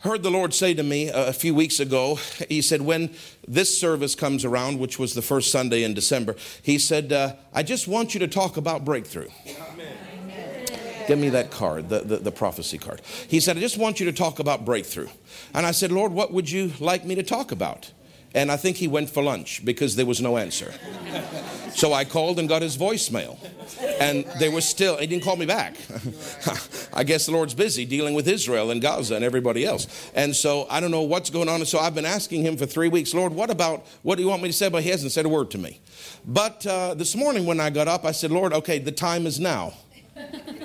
heard the Lord say to me a few weeks ago, He said, when this service comes around, which was the first Sunday in December, He said, uh, I just want you to talk about breakthrough. Amen. Give me that card, the, the, the, prophecy card. He said, I just want you to talk about breakthrough. And I said, Lord, what would you like me to talk about? And I think he went for lunch because there was no answer. So I called and got his voicemail. And they were still, he didn't call me back. I guess the Lord's busy dealing with Israel and Gaza and everybody else. And so I don't know what's going on. And so I've been asking him for three weeks, Lord, what about, what do you want me to say? But he hasn't said a word to me. But uh, this morning when I got up, I said, Lord, okay, the time is now.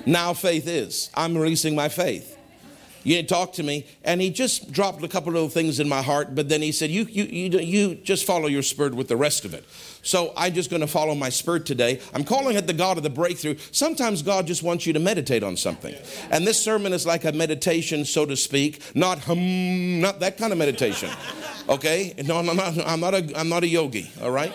Now faith is. I'm releasing my faith. You didn't talk to me, and he just dropped a couple of things in my heart, but then he said, you, you, you, you just follow your spirit with the rest of it. So I'm just going to follow my spirit today. I'm calling it the God of the breakthrough. Sometimes God just wants you to meditate on something. And this sermon is like a meditation, so to speak, not hum, not that kind of meditation. Okay? No, I'm not, I'm not, a, I'm not a yogi, all right?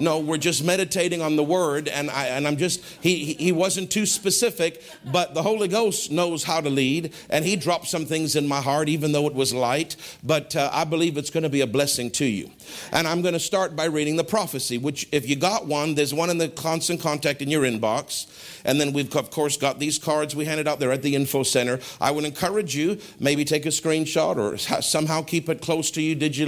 No, we're just meditating on the word, and I and I'm just he he wasn't too specific, but the Holy Ghost knows how to lead, and he dropped some things in my heart, even though it was light. But uh, I believe it's going to be a blessing to you. And I'm going to start by reading the prophecy, which if you got one, there's one in the constant contact in your inbox. And then we've, of course, got these cards we handed out there at the info center. I would encourage you, maybe take a screenshot or somehow keep it close to you digitally.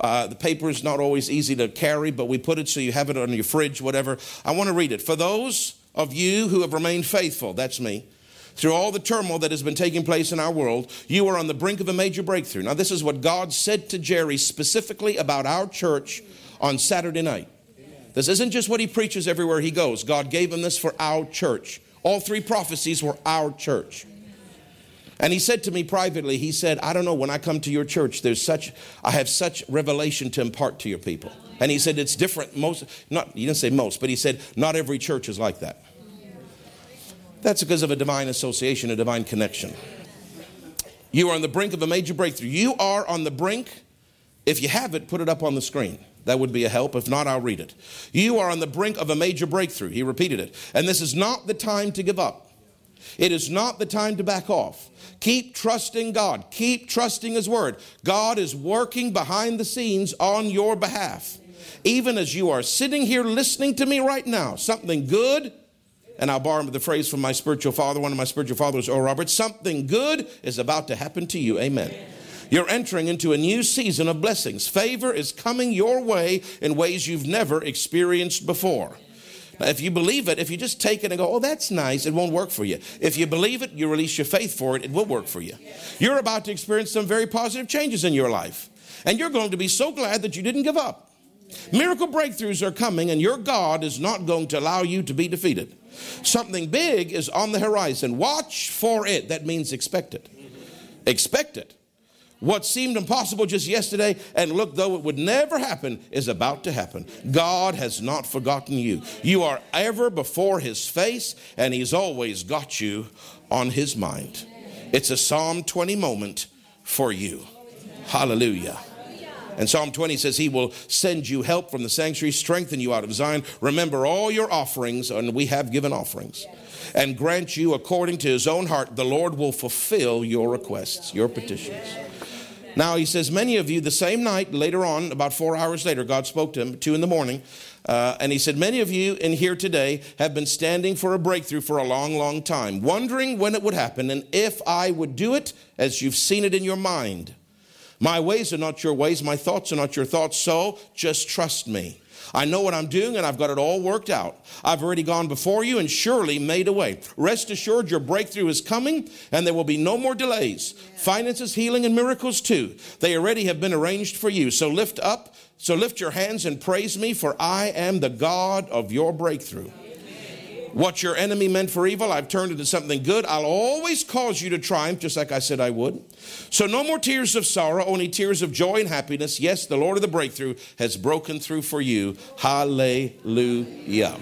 Uh, the paper is not always easy to carry, but we put it so you have it on your fridge, whatever. I want to read it. For those of you who have remained faithful, that's me, through all the turmoil that has been taking place in our world, you are on the brink of a major breakthrough. Now, this is what God said to Jerry specifically about our church on Saturday night. This isn't just what he preaches everywhere he goes. God gave him this for our church. All three prophecies were our church. And he said to me privately, he said, I don't know, when I come to your church, there's such, I have such revelation to impart to your people. And he said, it's different. Most, not, he didn't say most, but he said, not every church is like that. That's because of a divine association, a divine connection. You are on the brink of a major breakthrough. You are on the brink. If you have it, put it up on the screen. That would be a help. If not, I'll read it. You are on the brink of a major breakthrough. He repeated it. And this is not the time to give up. It is not the time to back off. Keep trusting God. Keep trusting His Word. God is working behind the scenes on your behalf. Even as you are sitting here listening to me right now, something good, and I'll borrow the phrase from my spiritual father, one of my spiritual fathers, Oral Roberts, something good is about to happen to you. Amen. You're entering into a new season of blessings. Favor is coming your way in ways you've never experienced before. If you believe it, if you just take it and go, oh, that's nice, it won't work for you. If you believe it, you release your faith for it, it will work for you. You're about to experience some very positive changes in your life. And you're going to be so glad that you didn't give up. Miracle breakthroughs are coming, and your God is not going to allow you to be defeated. Something big is on the horizon. Watch for it. That means expect it. Expect it. What seemed impossible just yesterday, and look, though it would never happen, is about to happen. God has not forgotten you. You are ever before His face, and He's always got you on His mind. It's a Psalm 20 moment for you. Hallelujah. And Psalm 20 says, He will send you help from the sanctuary, strengthen you out of Zion. Remember all your offerings, and we have given offerings, and grant you according to His own heart. The Lord will fulfill your requests, your petitions. Now, he says, many of you, the same night, later on, about four hours later, God spoke to him, two in the morning, uh, and he said, Many of you in here today have been standing for a breakthrough for a long, long time, wondering when it would happen and if I would do it as you've seen it in your mind. My ways are not your ways, my thoughts are not your thoughts, so just trust me. I know what I'm doing and I've got it all worked out. I've already gone before you and surely made a way. Rest assured your breakthrough is coming and there will be no more delays. Finances, healing, and miracles too. They already have been arranged for you. So lift up, so lift your hands and praise me, for I am the God of your breakthrough. What your enemy meant for evil, I've turned into something good. I'll always cause you to triumph, just like I said I would. So, no more tears of sorrow, only tears of joy and happiness. Yes, the Lord of the breakthrough has broken through for you. Hallelujah.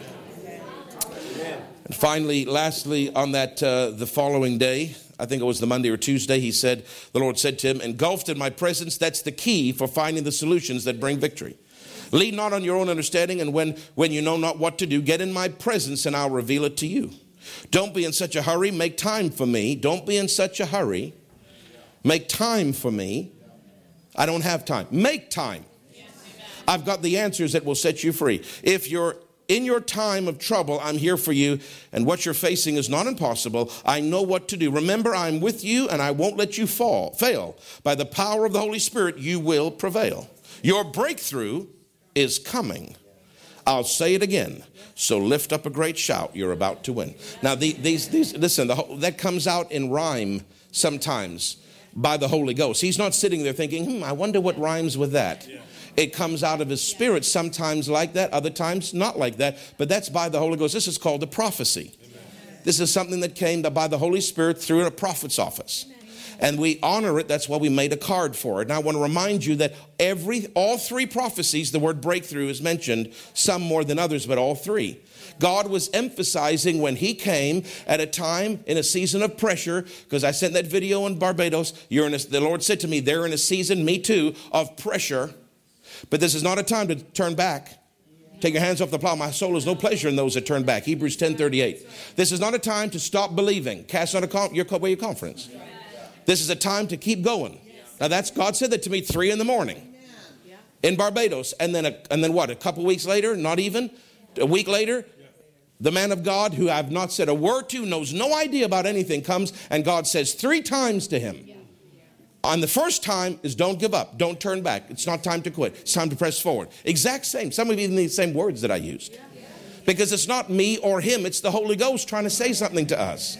And finally, lastly, on that uh, the following day, I think it was the Monday or Tuesday, he said, the Lord said to him, engulfed in my presence, that's the key for finding the solutions that bring victory. Lean not on your own understanding, and when, when you know not what to do, get in my presence and I'll reveal it to you. Don't be in such a hurry. Make time for me. Don't be in such a hurry. Make time for me. I don't have time. Make time. I've got the answers that will set you free. If you're in your time of trouble, I'm here for you, and what you're facing is not impossible. I know what to do. Remember, I'm with you, and I won't let you fall, fail. By the power of the Holy Spirit, you will prevail. Your breakthrough is coming. I'll say it again. So lift up a great shout. You're about to win. Now, the, these, these, listen, the, that comes out in rhyme sometimes by the Holy Ghost. He's not sitting there thinking, hmm, I wonder what rhymes with that. It comes out of his spirit, sometimes like that, other times not like that, but that's by the Holy Ghost. This is called a prophecy. This is something that came by the Holy Spirit through a prophet's office and we honor it. That's why we made a card for it. And I want to remind you that every, all three prophecies, the word breakthrough is mentioned, some more than others, but all three. God was emphasizing when He came at a time in a season of pressure, because I sent that video in Barbados. You're in a, the Lord said to me, they're in a season, me too, of pressure. But this is not a time to turn back. Take your hands off the plow. My soul has no pleasure in those that turn back. Hebrews 10 38. This is not a time to stop believing. Cast on a your, your conference. This is a time to keep going. Now that's God said that to me three in the morning in Barbados, and then a, and then what? A couple weeks later, not even a week later, the man of God who I've not said a word to, knows no idea about anything, comes and God says three times to him. On the first time is don't give up, don't turn back. It's not time to quit. It's time to press forward. Exact same. Some of you even the same words that I used. Because it's not me or him, it's the Holy Ghost trying to say something to us.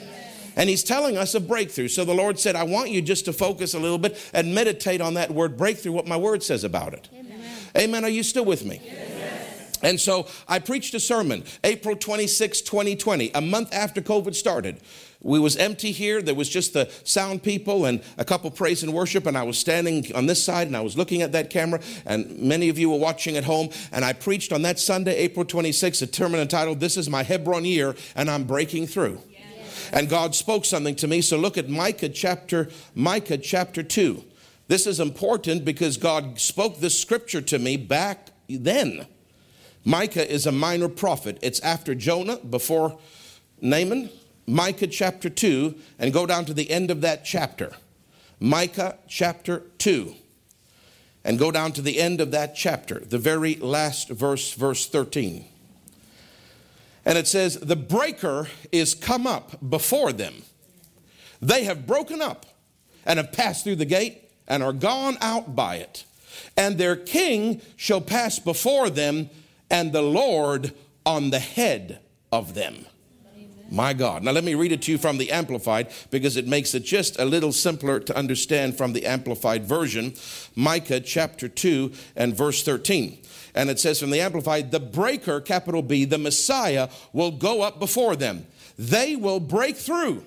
And he's telling us a breakthrough. So the Lord said, I want you just to focus a little bit and meditate on that word breakthrough, what my word says about it. Amen. Amen. Are you still with me? Yes. And so I preached a sermon April 26, 2020, a month after COVID started. We was empty here. There was just the sound people and a couple praise and worship. And I was standing on this side and I was looking at that camera. And many of you were watching at home. And I preached on that Sunday, April 26, a sermon entitled, This is my Hebron year and I'm breaking through and God spoke something to me. So look at Micah chapter Micah chapter 2. This is important because God spoke this scripture to me back then. Micah is a minor prophet. It's after Jonah, before Nahum. Micah chapter 2, and go down to the end of that chapter. Micah chapter 2. And go down to the end of that chapter, the very last verse, verse 13. And it says, The breaker is come up before them. They have broken up and have passed through the gate and are gone out by it. And their king shall pass before them, and the Lord on the head of them. My God. Now, let me read it to you from the Amplified because it makes it just a little simpler to understand from the Amplified version. Micah chapter 2 and verse 13. And it says from the Amplified, the breaker, capital B, the Messiah, will go up before them. They will break through,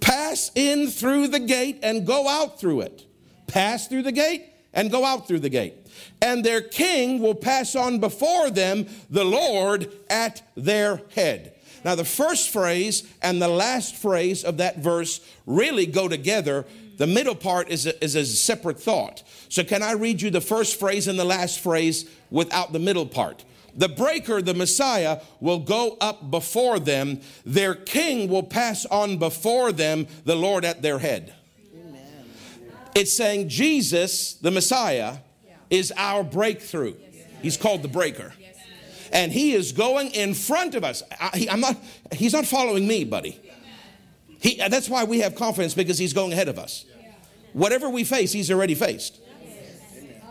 pass in through the gate and go out through it. Pass through the gate and go out through the gate. And their king will pass on before them, the Lord at their head. Now, the first phrase and the last phrase of that verse really go together the middle part is a, is a separate thought. So, can I read you the first phrase and the last phrase without the middle part? The breaker, the Messiah, will go up before them. Their king will pass on before them, the Lord at their head. Amen. It's saying Jesus, the Messiah, is our breakthrough. He's called the breaker. And he is going in front of us. I, am not, he's not following me, buddy. He, uh, that's why we have confidence because He's going ahead of us. Whatever we face, He's already faced.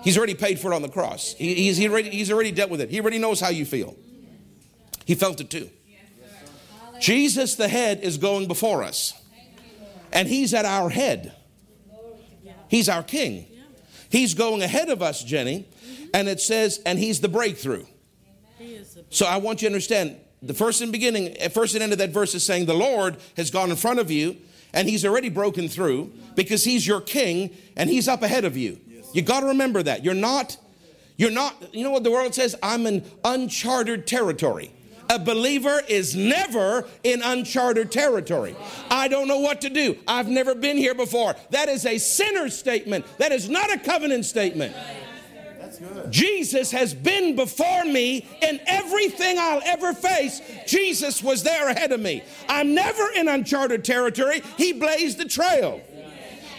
He's already paid for it on the cross. He, he's, he already, he's already dealt with it. He already knows how you feel. He felt it too. Jesus, the head, is going before us. And He's at our head. He's our King. He's going ahead of us, Jenny. And it says, and He's the breakthrough. So I want you to understand the first and beginning, first and end of that verse is saying the Lord has gone in front of you and he's already broken through because he's your king and he's up ahead of you. You got to remember that. You're not, you're not, you know what the world says? I'm in uncharted territory. A believer is never in uncharted territory. I don't know what to do. I've never been here before. That is a sinner statement. That is not a covenant statement. Jesus has been before me in everything I'll ever face. Jesus was there ahead of me. I'm never in uncharted territory. He blazed the trail.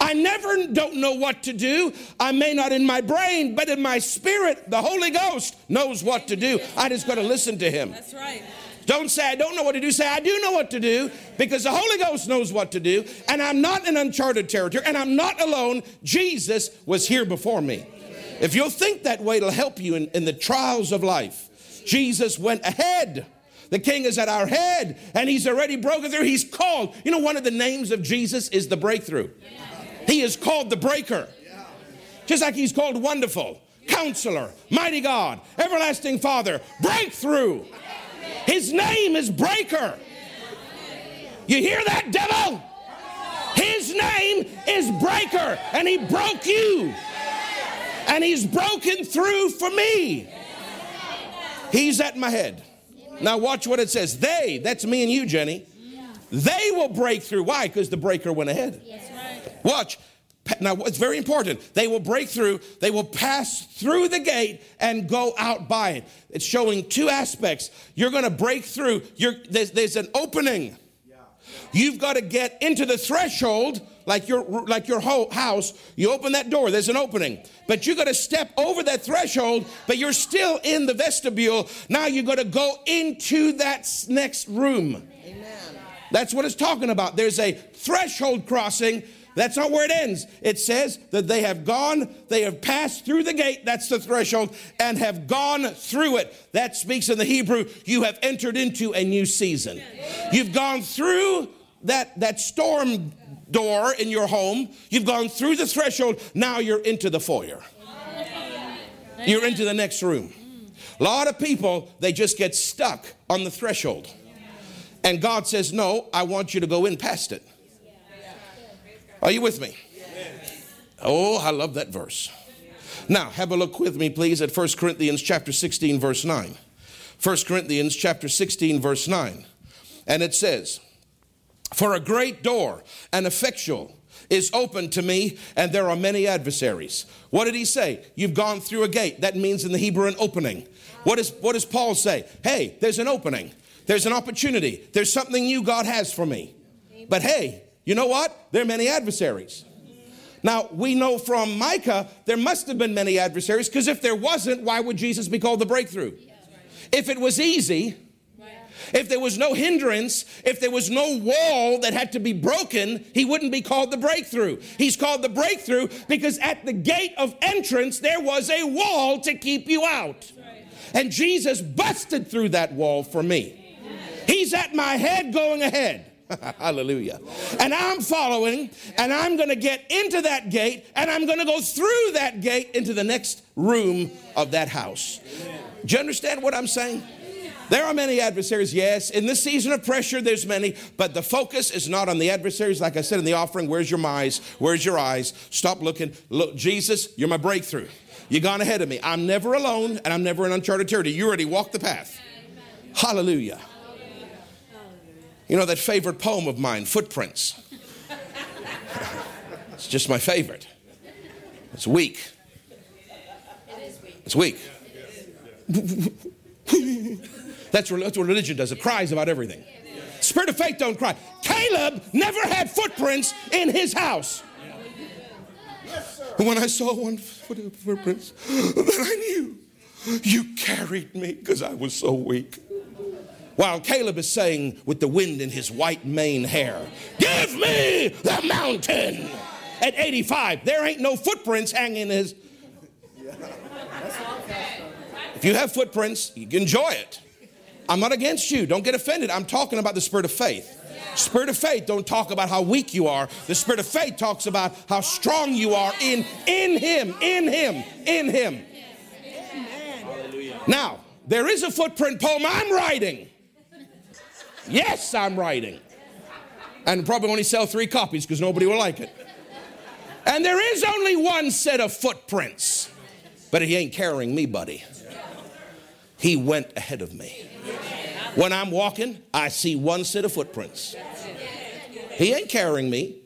I never don't know what to do. I may not in my brain, but in my spirit, the Holy Ghost knows what to do. I just got to listen to him. That's right. Don't say I don't know what to do. Say I do know what to do because the Holy Ghost knows what to do. And I'm not in uncharted territory and I'm not alone. Jesus was here before me. If you'll think that way, it'll help you in, in the trials of life. Jesus went ahead. The king is at our head and he's already broken through. He's called. You know, one of the names of Jesus is the breakthrough. He is called the breaker. Just like he's called wonderful, counselor, mighty God, everlasting Father, breakthrough. His name is breaker. You hear that, devil? His name is breaker, and he broke you. And he's broken through for me. He's at my head. Now, watch what it says. They, that's me and you, Jenny, they will break through. Why? Because the breaker went ahead. Watch. Now, it's very important. They will break through, they will pass through the gate and go out by it. It's showing two aspects. You're going to break through, there's, there's an opening. You've got to get into the threshold, like your, like your whole house. You open that door, there's an opening. But you got to step over that threshold, but you're still in the vestibule. Now you got to go into that next room. Amen. That's what it's talking about. There's a threshold crossing that's not where it ends. It says that they have gone, they have passed through the gate, that's the threshold, and have gone through it. That speaks in the Hebrew, you have entered into a new season. You've gone through that, that storm door in your home, you've gone through the threshold, now you're into the foyer. You're into the next room. A lot of people, they just get stuck on the threshold. And God says, No, I want you to go in past it. Are you with me? Oh, I love that verse. Now, have a look with me, please, at 1 Corinthians chapter 16, verse 9. 1 Corinthians chapter 16, verse 9. And it says, For a great door an effectual is open to me, and there are many adversaries. What did he say? You've gone through a gate. That means in the Hebrew an opening. What, is, what does Paul say? Hey, there's an opening. There's an opportunity. There's something new God has for me. But hey, you know what? There are many adversaries. Now, we know from Micah there must have been many adversaries because if there wasn't, why would Jesus be called the breakthrough? If it was easy, if there was no hindrance, if there was no wall that had to be broken, he wouldn't be called the breakthrough. He's called the breakthrough because at the gate of entrance there was a wall to keep you out. And Jesus busted through that wall for me. He's at my head going ahead. Hallelujah. And I'm following, and I'm going to get into that gate, and I'm going to go through that gate into the next room of that house. Do you understand what I'm saying? There are many adversaries, yes. In this season of pressure, there's many, but the focus is not on the adversaries. Like I said in the offering, where's your eyes? Where's your eyes? Stop looking. Look, Jesus, you're my breakthrough. You've gone ahead of me. I'm never alone, and I'm never in uncharted territory. You already walked the path. Hallelujah. You know that favorite poem of mine, Footprints? it's just my favorite. It's weak. It's weak. It's weak. that's, what, religion does. It cries about everything. Spirit of faith don't cry. Caleb never had footprints in his house. when I saw one footprints, then I knew you carried me because I was so weak. While Caleb is saying with the wind in his white mane hair, Give me the mountain. At 85, there ain't no footprints hanging in his. If you have footprints, you can enjoy it. I'm not against you. Don't get offended. I'm talking about the spirit of faith. Spirit of faith don't talk about how weak you are. The spirit of faith talks about how strong you are in in him, in him, in him. Now, there is a footprint poem I'm writing Yes, I'm writing. And probably only sell three copies because nobody will like it. And there is only one set of footprints, but he ain't carrying me, buddy. He went ahead of me. When I'm walking, I see one set of footprints. He ain't carrying me,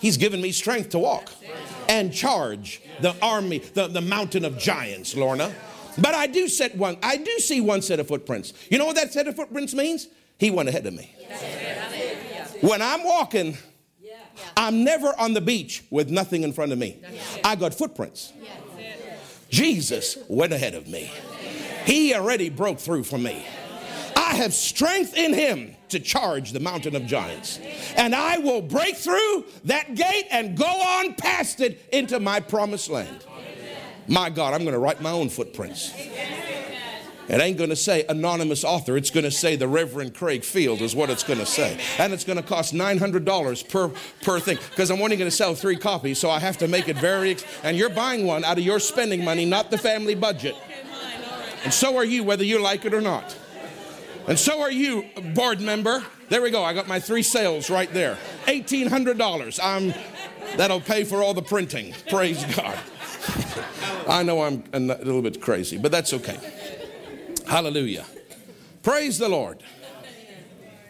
he's given me strength to walk. and charge the army, the, the mountain of giants, Lorna. But I do set one, I do see one set of footprints. You know what that set of footprints means? He went ahead of me. When I'm walking, I'm never on the beach with nothing in front of me. I got footprints. Jesus went ahead of me. He already broke through for me. I have strength in him to charge the mountain of giants. And I will break through that gate and go on past it into my promised land. My God, I'm going to write my own footprints. It ain't going to say anonymous author. It's going to say the Reverend Craig Field is what it's going to say. And it's going to cost $900 per, per thing because I'm only going to sell three copies, so I have to make it very, ex- and you're buying one out of your spending money, not the family budget. And so are you, whether you like it or not. And so are you, board member. There we go. I got my three sales right there. $1,800. I'm, that'll pay for all the printing. Praise God. I know I'm a little bit crazy, but that's okay. Hallelujah. Praise the Lord.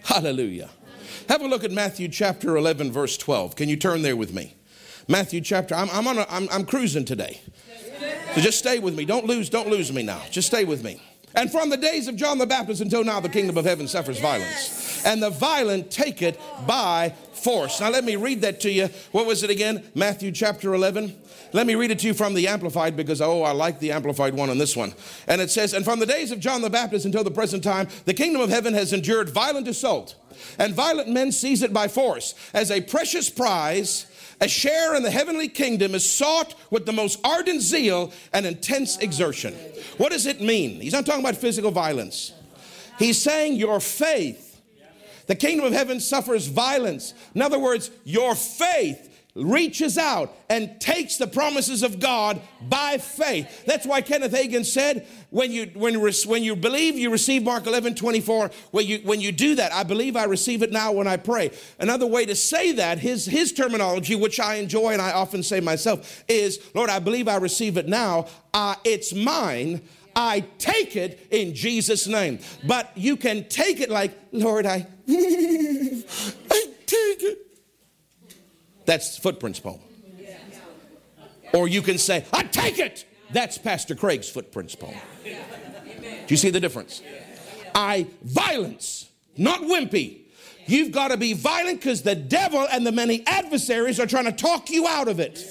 Hallelujah. Have a look at Matthew chapter 11, verse 12. Can you turn there with me? Matthew chapter, I'm, I'm, on a, I'm, I'm cruising today. So just stay with me. Don't lose, don't lose me now. Just stay with me. And from the days of John the Baptist until now, the kingdom of heaven suffers violence. And the violent take it by force. Now, let me read that to you. What was it again? Matthew chapter 11. Let me read it to you from the Amplified because, oh, I like the Amplified one on this one. And it says, And from the days of John the Baptist until the present time, the kingdom of heaven has endured violent assault, and violent men seize it by force as a precious prize. A share in the heavenly kingdom is sought with the most ardent zeal and intense exertion. What does it mean? He's not talking about physical violence. He's saying your faith. The kingdom of heaven suffers violence. In other words, your faith reaches out and takes the promises of God by faith. That's why Kenneth Hagin said, when you, when, when you believe, you receive Mark 11, 24. When you, when you do that, I believe I receive it now when I pray. Another way to say that, his, his terminology, which I enjoy and I often say myself, is, Lord, I believe I receive it now. Uh, it's mine. I take it in Jesus' name. But you can take it like, Lord, I, I take it. That's Footprints poem. Or you can say, I take it. That's Pastor Craig's Footprints poem. Do you see the difference? I violence, not wimpy. You've got to be violent because the devil and the many adversaries are trying to talk you out of it.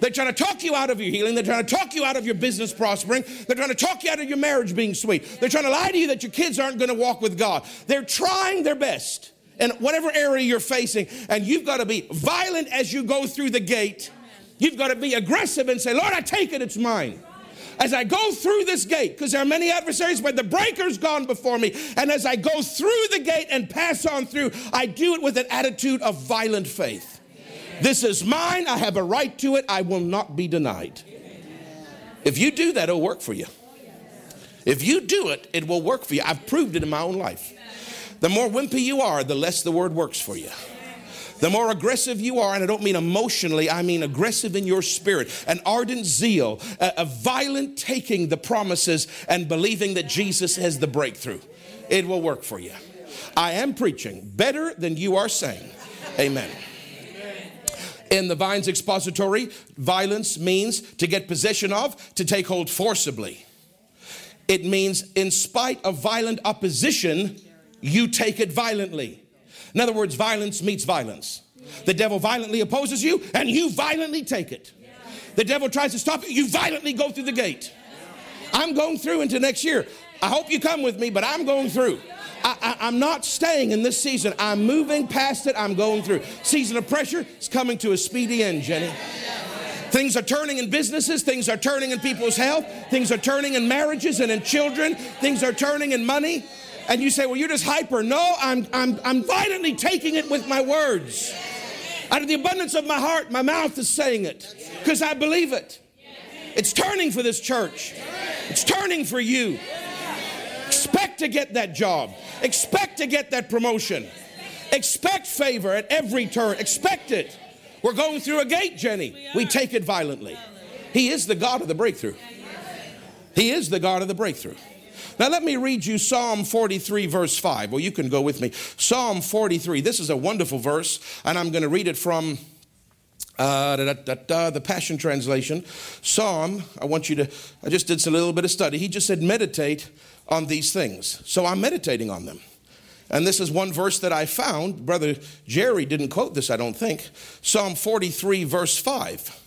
They're trying to talk you out of your healing. They're trying to talk you out of your business prospering. They're trying to talk you out of your marriage being sweet. They're trying to lie to you that your kids aren't going to walk with God. They're trying their best in whatever area you're facing, and you've got to be violent as you go through the gate. You've got to be aggressive and say, Lord, I take it, it's mine. As I go through this gate, because there are many adversaries, but the breaker's gone before me. And as I go through the gate and pass on through, I do it with an attitude of violent faith. This is mine. I have a right to it. I will not be denied. If you do that, it'll work for you. If you do it, it will work for you. I've proved it in my own life. The more wimpy you are, the less the word works for you. The more aggressive you are, and I don't mean emotionally, I mean aggressive in your spirit, an ardent zeal, a, a violent taking the promises and believing that Jesus has the breakthrough. It will work for you. I am preaching better than you are saying. Amen. In the Vine's Expository, violence means to get possession of, to take hold forcibly. It means, in spite of violent opposition, you take it violently. In other words, violence meets violence. The devil violently opposes you, and you violently take it. The devil tries to stop you, you violently go through the gate. I'm going through into next year. I hope you come with me, but I'm going through. I, am not staying in this season. I'm moving past it. I'm going through. Season of pressure is coming to a speedy end, Jenny. Things are turning in businesses. Things are turning in people's health. Things are turning in marriages and in children. Things are turning in money and you say, well, you're just hyper. No, I'm, I'm, I'm violently taking it with my words. Out of the abundance of my heart, my mouth is saying it because I believe it. It's turning for this church, it's turning for you. Expect to get that job, expect to get that promotion, expect favor at every turn. Expect it. We're going through a gate, Jenny. We take it violently. He is the God of the breakthrough. He is the God of the breakthrough. Now, let me read you Psalm 43, verse 5. Well, you can go with me. Psalm 43. This is a wonderful verse, and I'm going to read it from Uh, da, da, da, the Passion Translation. Psalm, I want you to, I just did a little bit of study. He just said, meditate on these things. So I'm meditating on them. And this is one verse that I found. Brother Jerry didn't quote this, I don't think. Psalm 43, verse 5.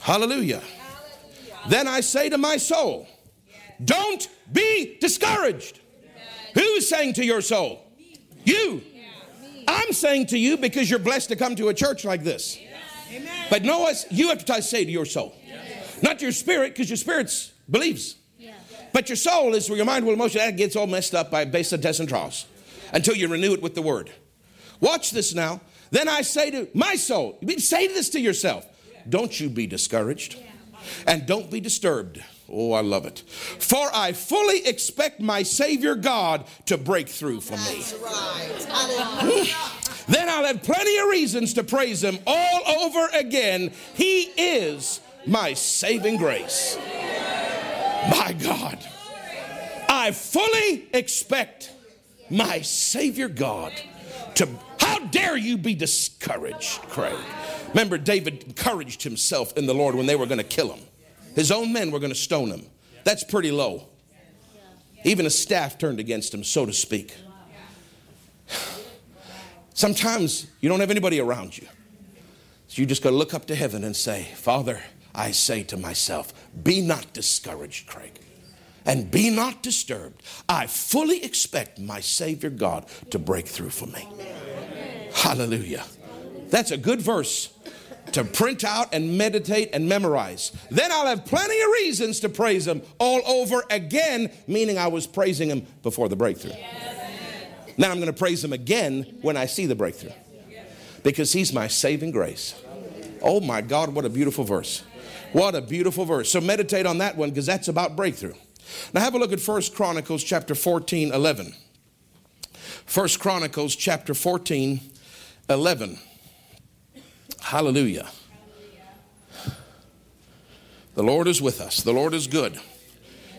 Hallelujah. Hallelujah. Then I say to my soul, don't be discouraged. Who's saying to your soul? You. I'm saying to you because you're blessed to come to a church like this. But know what you have to say to your soul. Not your spirit, because your spirit believes. But your soul is where your mind, will, emotion, that gets all messed up by base of tests and trials until you renew it with the word. Watch this now. Then I say to my soul, say this to yourself. Don't you be discouraged and don't be disturbed. Oh, I love it. For I fully expect my Savior God to break through for me. then I'll have plenty of reasons to praise Him all over again. He is my saving grace. My God. I fully expect my Savior God to. How dare you be discouraged, Craig? Remember, David encouraged himself in the Lord when they were going to kill him. His own men were going to stone him. That's pretty low. Even a staff turned against him, so to speak. Sometimes you don't have anybody around you. So you just got to look up to heaven and say, Father, I say to myself, be not discouraged, Craig, and be not disturbed. I fully expect my Savior God to break through for me. Hallelujah. That's a good verse to print out and meditate and memorize. Then I'll have plenty of reasons to praise Him all over again, meaning I was praising Him before the breakthrough. Now I'm going to praise Him again when I see the breakthrough because He's my saving grace. Oh my God, what a beautiful verse. What a beautiful verse. So meditate on that one because that's about breakthrough. Now have a look at First Chronicles chapter 14, 11. First Chronicles chapter 14, 11. Hallelujah. The Lord is with us. The Lord is good.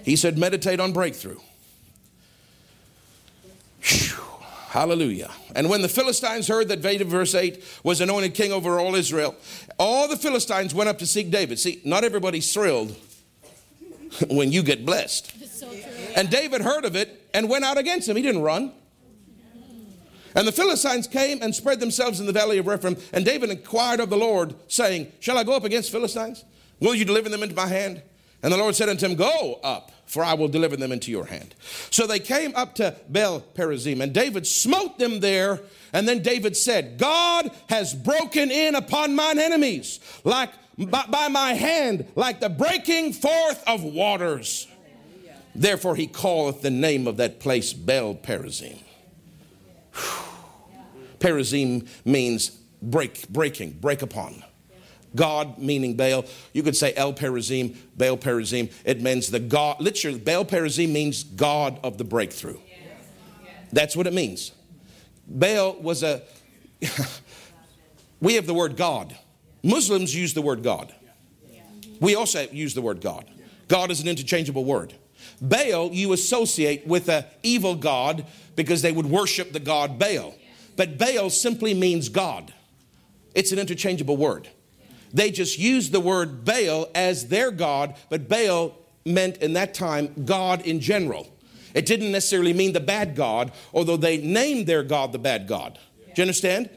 He said, meditate on breakthrough. Whew. Hallelujah. And when the Philistines heard that David, verse 8, was anointed king over all Israel, all the Philistines went up to seek David. See, not everybody's thrilled when you get blessed. So and David heard of it and went out against him. He didn't run. And the Philistines came and spread themselves in the valley of Rephaim. And David inquired of the Lord, saying, Shall I go up against Philistines? Will you deliver them into my hand? And the Lord said unto him, Go up, for I will deliver them into your hand. So they came up to Baal Perazim, and David smote them there. And then David said, God has broken in upon mine enemies, like by, by my hand, like the breaking forth of waters. Therefore he calleth the name of that place Baal Perazim. Perazim means break, breaking, break upon. God meaning Baal. You could say El Perazim, Baal Perazim. It means the God, literally, Baal Perazim means God of the breakthrough. That's what it means. Baal was a, we have the word God. Muslims use the word God. We also use the word God. God is an interchangeable word. Baal you associate with an evil God because they would worship the god Baal. But Baal simply means God. It's an interchangeable word. They just used the word Baal as their God, but Baal meant in that time God in general. It didn't necessarily mean the bad God, although they named their God the bad God. Do you understand?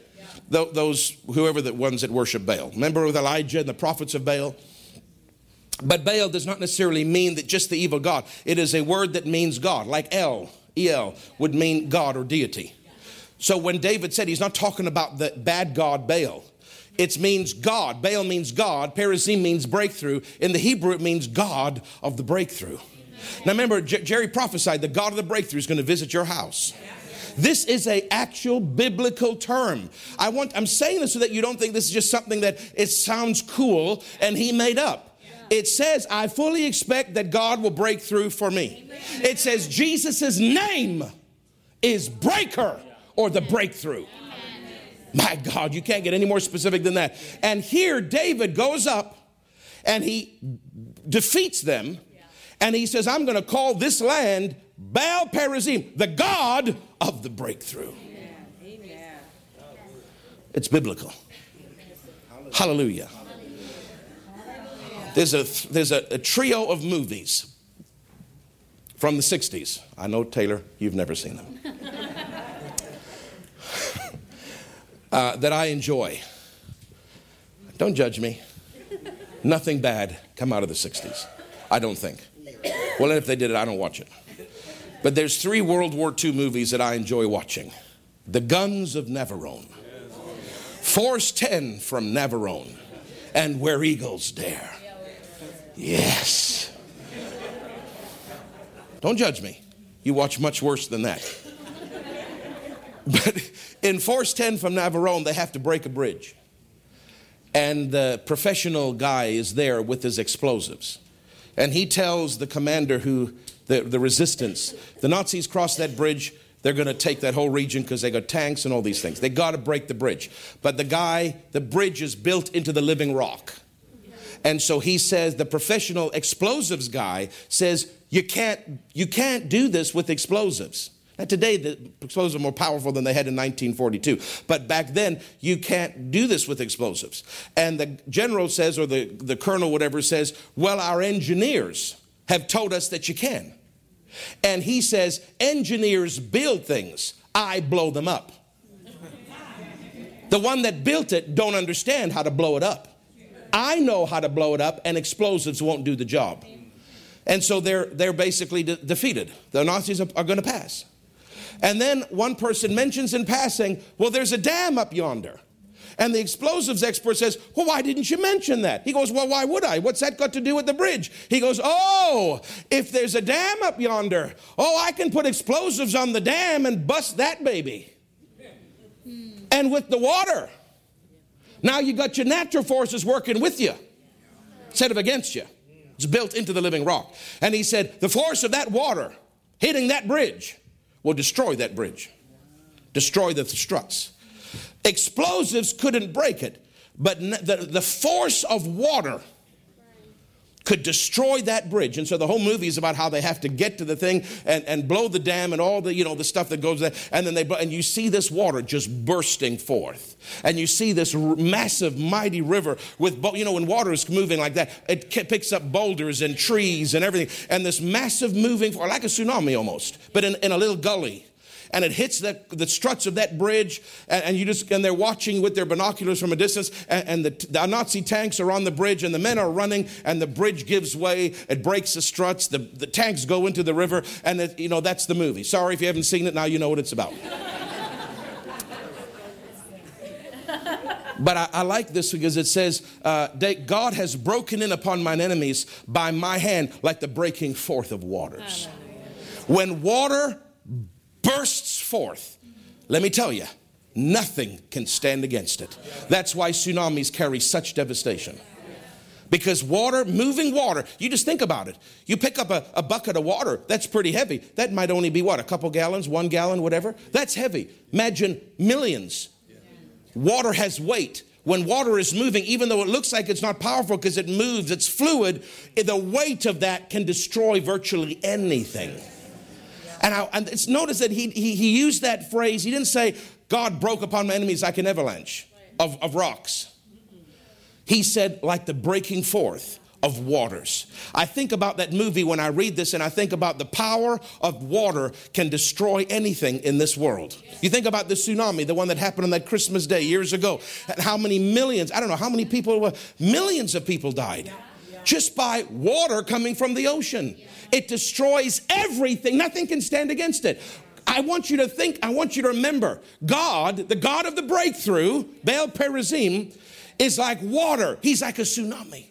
Those, whoever the ones that worship Baal. Remember with Elijah and the prophets of Baal? But Baal does not necessarily mean that just the evil God. It is a word that means God, like El, El would mean God or deity. So when David said he's not talking about the bad God Baal, it means God. Baal means God. Perazim means breakthrough. In the Hebrew, it means God of the breakthrough. Now remember, J- Jerry prophesied the God of the breakthrough is going to visit your house. This is a actual biblical term. I want I'm saying this so that you don't think this is just something that it sounds cool and he made up it says, I fully expect that God will break through for me. It says, Jesus' name is breaker or the breakthrough. My God, you can't get any more specific than that. And here, David goes up and he defeats them and he says, I'm going to call this land Baal Perazim, the God of the breakthrough. It's biblical. Hallelujah. There's a, there's a, a trio of movies from the 60s. I know, Taylor, you've never seen them. uh, that I enjoy. Don't judge me. Nothing bad come out of the 60s. I don't think. Well, if they did it, I don't watch it. But there's three World War II movies that I enjoy watching The Guns of Navarone, Force 10 from Navarone, and Where Eagles Dare. Yes. Don't judge me. You watch much worse than that. But in Force 10 from Navarone, they have to break a bridge. And the professional guy is there with his explosives. And he tells the commander who, the, the resistance, the Nazis cross that bridge, they're going to take that whole region because they got tanks and all these things. They got to break the bridge. But the guy, the bridge is built into the living rock. And so he says, the professional explosives guy says, you can't, you can't do this with explosives. Now, today, the explosives are more powerful than they had in 1942. But back then, you can't do this with explosives. And the general says, or the, the colonel, whatever, says, Well, our engineers have told us that you can. And he says, Engineers build things, I blow them up. the one that built it don't understand how to blow it up. I know how to blow it up, and explosives won't do the job. And so they're, they're basically de- defeated. The Nazis are, are going to pass. And then one person mentions in passing, well, there's a dam up yonder. And the explosives expert says, Well, why didn't you mention that? He goes, Well, why would I? What's that got to do with the bridge? He goes, Oh, if there's a dam up yonder, oh, I can put explosives on the dam and bust that baby. And with the water, now you got your natural forces working with you instead of against you. It's built into the living rock. And he said, The force of that water hitting that bridge will destroy that bridge, destroy the struts. Explosives couldn't break it, but the, the force of water could destroy that bridge. And so the whole movie is about how they have to get to the thing and, and blow the dam and all the, you know, the stuff that goes there. And then they, and you see this water just bursting forth. And you see this massive, mighty river with, you know, when water is moving like that, it picks up boulders and trees and everything. And this massive moving, like a tsunami almost, but in, in a little gully and it hits the, the struts of that bridge, and, and, you just and they're watching with their binoculars from a distance, and, and the, the, Nazi tanks are on the bridge, and the men are running, and the bridge gives way, it breaks the struts, the, the tanks go into the river, and it, you know that's the movie. Sorry if you haven't seen it, now you know what it's about. But I, I, like this because it says, uh, God has broken in upon mine enemies by my hand like the breaking forth of waters. When water bursts forth, let me tell you, nothing can stand against it. That's why tsunamis carry such devastation. Because water, moving water, you just think about it. You pick up a, a, bucket of water, that's pretty heavy. That might only be what, a couple gallons, one gallon, whatever? That's heavy. Imagine millions. Water has weight. When water is moving, even though it looks like it's not powerful because it moves, it's fluid, eh, the weight of that can destroy virtually anything. And, I, and it's notice that he, he, he used that phrase. He didn't say, God broke upon my enemies like an avalanche of, of rocks. He said, like the breaking forth of waters. I think about that movie when I read this and I think about the power of water can destroy anything in this world. You think about the tsunami, the one that happened on that Christmas day years ago, and how many millions, I don't know how many people, millions of people died just by water coming from the ocean. It destroys everything, nothing can stand against it. I want you to think, I want you to remember God, the God of the breakthrough, Baal Perazim, is like water. He's like a tsunami.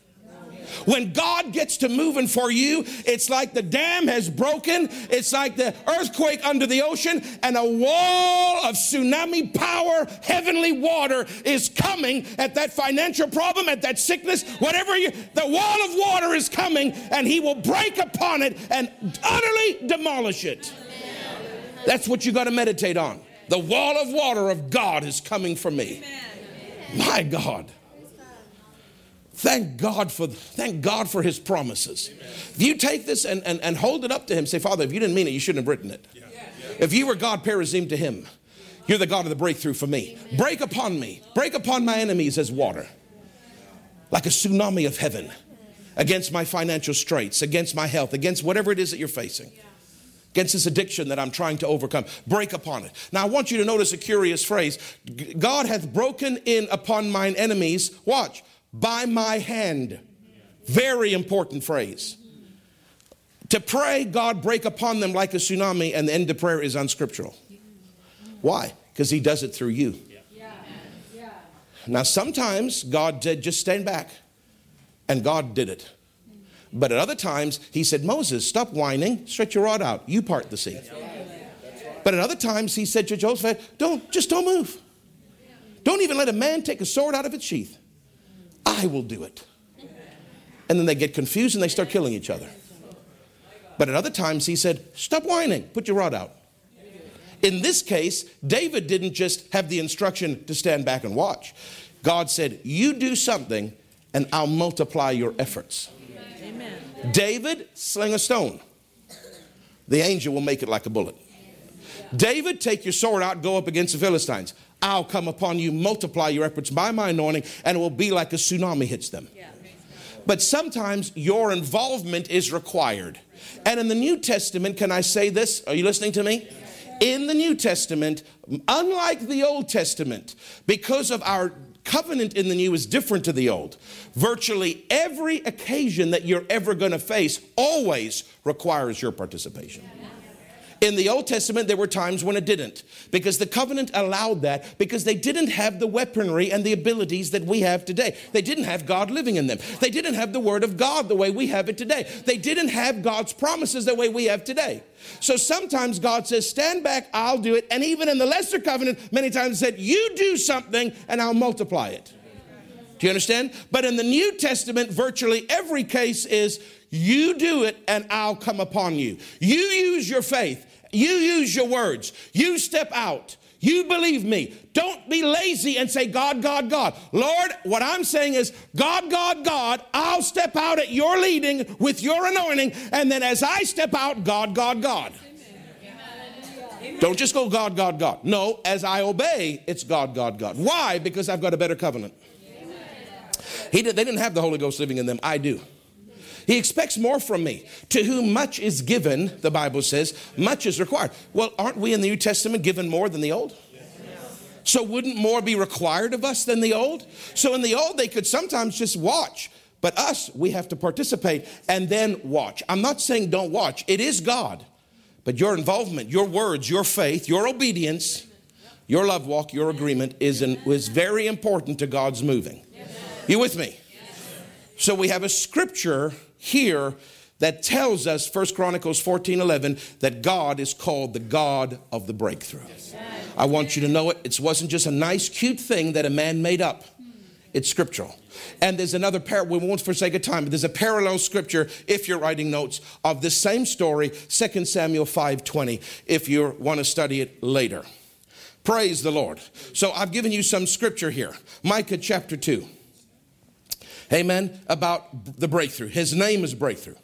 When God gets to moving for you, it's like the dam has broken. It's like the earthquake under the ocean, and a wall of tsunami power, heavenly water is coming at that financial problem, at that sickness, whatever you, the wall of water is coming, and He will break upon it and utterly demolish it. That's what you got to meditate on. The wall of water of God is coming for me. My God. Thank God for thank God for his promises. Amen. If you take this and, and, and hold it up to him, say, Father, if you didn't mean it, you shouldn't have written it. Yeah. Yeah. If you were God Perazim to him, you're the God of the breakthrough for me. Break upon me, break upon my enemies as water. like a tsunami of heaven against my financial straits, against my health, against whatever it is that you're facing, against this addiction that I'm trying to overcome. Break upon it. Now, I want you to notice a curious phrase God hath broken in upon mine enemies, watch, by my hand. Very important phrase. To pray, God break upon them like a tsunami, and the end of prayer is unscriptural. Why? Because He does it through you. Now, sometimes God did just stand back, and God did it. But at other times, He said, Moses, stop whining, stretch your rod out, you part the sea. But at other times, He said to Joseph, don't, just don't move. Don't even let a man take a sword out of its sheath. I will do it. And then they get confused and they start killing each other. But at other times, he said, Stop whining, put your rod out. In this case, David didn't just have the instruction to stand back and watch. God said, You do something and I'll multiply your efforts. Amen. David, sling a stone. The angel will make it like a bullet. David, take your sword out, go up against the Philistines. I'll come upon you, multiply your efforts by my anointing, and it will be like a tsunami hits them. But sometimes your involvement is required. And in the New Testament, can I say this? Are you listening to me? In the New Testament, unlike the Old Testament, because of our covenant in the new is different to the old. Virtually every occasion that you're ever going to face always requires your participation. In the Old Testament, there were times when it didn't because the covenant allowed that because they didn't have the weaponry and the abilities that we have today. They didn't have God living in them. They didn't have the Word of God the way we have it today. They didn't have God's promises the way we have today. So sometimes God says, Stand back, I'll do it. And even in the lesser covenant, many times said, You do something and I'll multiply it. Do you understand? But in the New Testament, virtually every case is you do it and I'll come upon you. You use your faith. You use your words. You step out. You believe me. Don't be lazy and say, God, God, God. Lord, what I'm saying is, God, God, God, I'll step out at your leading with your anointing. And then as I step out, God, God, God. Amen. Don't just go God, God, God. No, as I obey, it's God, God, God. Why? Because I've got a better covenant. He did, they didn't have the Holy Ghost living in them. I do. He expects more from me. To whom much is given, the Bible says, much is required. Well, aren't we in the New Testament given more than the Old? So wouldn't more be required of us than the old? So in the old, they could sometimes just watch. But us, we have to participate and then watch. I'm not saying don't watch, it is God. But your involvement, your words, your faith, your obedience, your love walk, your agreement is, an, is very important to God's moving. You with me? So we have a scripture here that tells us 1 Chronicles 14 11 that God is called the God of the breakthrough. I want you to know it. It wasn't just a nice, cute thing that a man made up, it's scriptural. And there's another parallel, we won't forsake a time, but there's a parallel scripture, if you're writing notes, of the same story, 2 Samuel 5:20, if you want to study it later. Praise the Lord. So I've given you some scripture here. Micah chapter 2. Amen. About the breakthrough. His name is breakthrough.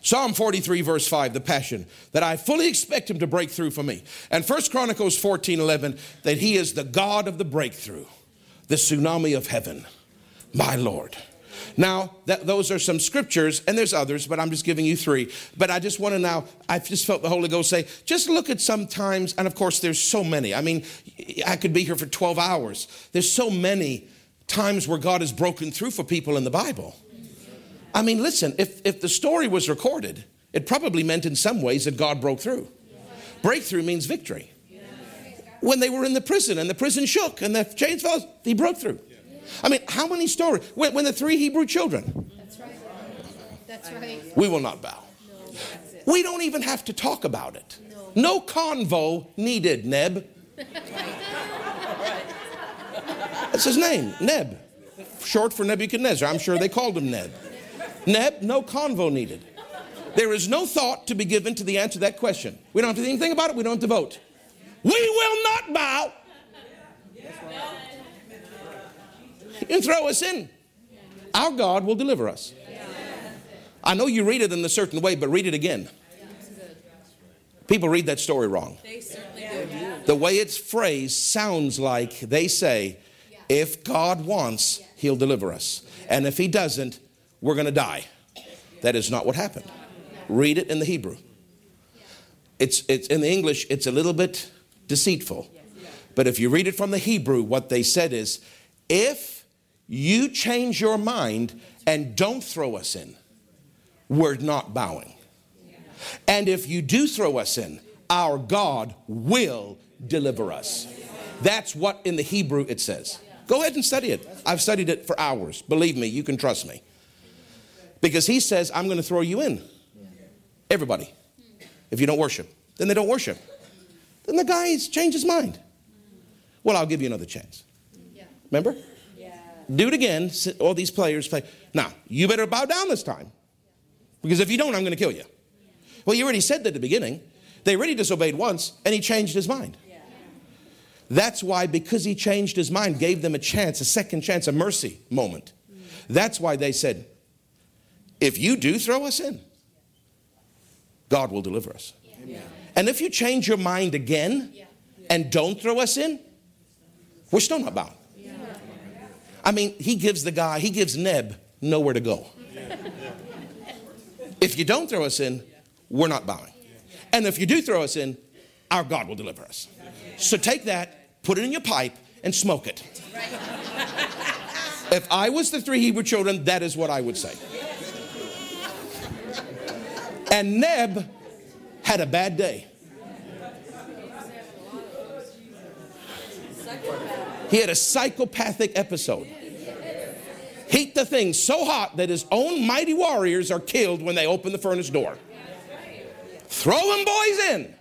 Psalm 43, verse 5, the passion, that I fully expect him to break through for me. And First Chronicles 14, 11, that he is the God of the breakthrough, the tsunami of heaven, my Lord. Now, that, those are some scriptures, and there's others, but I'm just giving you three. But I just want to now, I've just felt the Holy Ghost say, just look at some times, and of course, there's so many. I mean, I could be here for 12 hours. There's so many times where God has broken through for people in the Bible. I mean, listen, if, if the story was recorded, it probably meant in some ways that God broke through. Breakthrough means victory. When they were in the prison and the prison shook and the chains fell, he broke through. I mean, how many stories? When, when the three Hebrew children. That's right. That's right. We will not bow. we don't even have to talk about it. No, no convo needed, Neb. That's his name, Neb. Short for Nebuchadnezzar. I'm sure they called him Neb. Neb, no convo needed. There is no thought to be given to the answer to that question. We don't have to think anything about it. We don't have to vote. We will not bow. and throw us in. Our God will deliver us. I know you read it in a certain way, but read it again. People read that story wrong. The way it's phrased sounds like they say, if God wants, he'll deliver us. And if he doesn't, we're going to die. That is not what happened. Read it in the Hebrew. It's, it's in the English, it's a little bit deceitful. But if you read it from the Hebrew, what they said is if you change your mind and don't throw us in, we're not bowing. And if you do throw us in, our God will deliver us. That's what in the Hebrew it says. Go ahead and study it. I've studied it for hours. Believe me, you can trust me. Because he says, I'm going to throw you in. Everybody. If you don't worship, then they don't worship. Then the guy's changed his mind. Well, I'll give you another chance. Remember? Do it again. All these players play. Now, you better bow down this time. Because if you don't, I'm going to kill you. Well, you already said that at the beginning. They already disobeyed once, and he changed his mind. That's why, because he changed his mind, gave them a chance, a second chance, a mercy moment. That's why they said, if you do throw us in, God will deliver us. Yeah. And if you change your mind again and don't throw us in, we're still not bound. I mean, he gives the guy, he gives Neb nowhere to go. If you don't throw us in, we're not bowing. And if you do throw us in, our God will deliver us. So take that, put it in your pipe, and smoke it. If I was the three Hebrew children, that is what I would say. And Neb had a bad day. He had a psychopathic episode. Heat the thing so hot that his own mighty warriors are killed when they open the furnace door. Throw them boys in.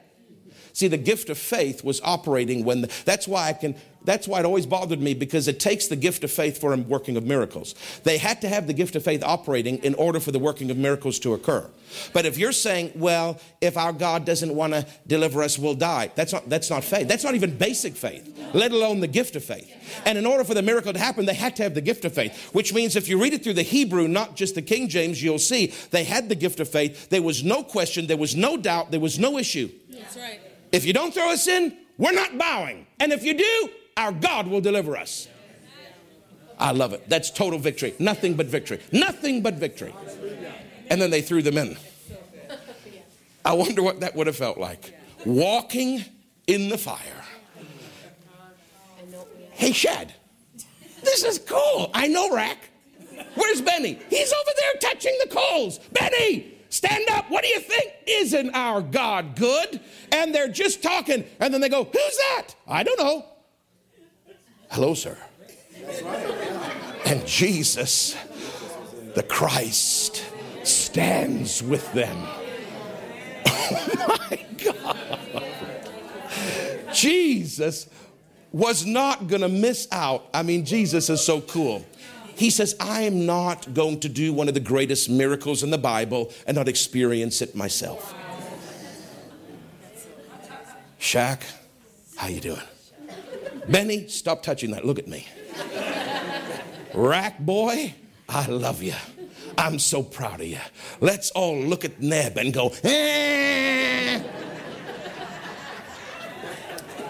See, the gift of faith was operating when the, that's why I can that's why it always bothered me because it takes the gift of faith for a working of miracles. They had to have the gift of faith operating in order for the working of miracles to occur. But if you're saying, well, if our God doesn't want to deliver us, we'll die, that's not, that's not faith. That's not even basic faith, let alone the gift of faith. And in order for the miracle to happen, they had to have the gift of faith, which means if you read it through the Hebrew, not just the King James, you'll see they had the gift of faith. There was no question, there was no doubt, there was no issue. That's right. If you don't throw us in, we're not bowing. And if you do, our God will deliver us. I love it. That's total victory. Nothing but victory. Nothing but victory. And then they threw them in. I wonder what that would have felt like. Walking in the fire. Hey, Shad, this is cool. I know Rack. Where's Benny? He's over there touching the coals. Benny, stand up. What do you think? Isn't our God good? And they're just talking. And then they go, Who's that? I don't know. Hello, sir. And Jesus, the Christ, stands with them. Oh my God. Jesus was not going to miss out. I mean, Jesus is so cool. He says, I am not going to do one of the greatest miracles in the Bible and not experience it myself. Shaq, how you doing? Benny, stop touching that. Look at me. Rack boy, I love you. I'm so proud of you. Let's all look at Neb and go, eh.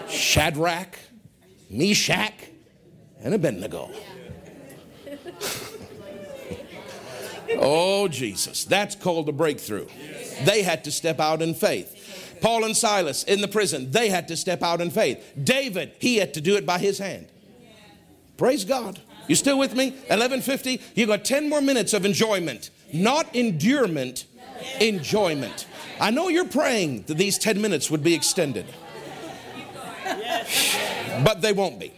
Shadrach, Meshach, and Abednego. Oh, Jesus. That's called a breakthrough. They had to step out in faith. Paul and Silas in the prison, they had to step out in faith. David, he had to do it by his hand. Praise God. You still with me? 1150. You got 10 more minutes of enjoyment, not endurement, enjoyment. I know you're praying that these 10 minutes would be extended. But they won't be.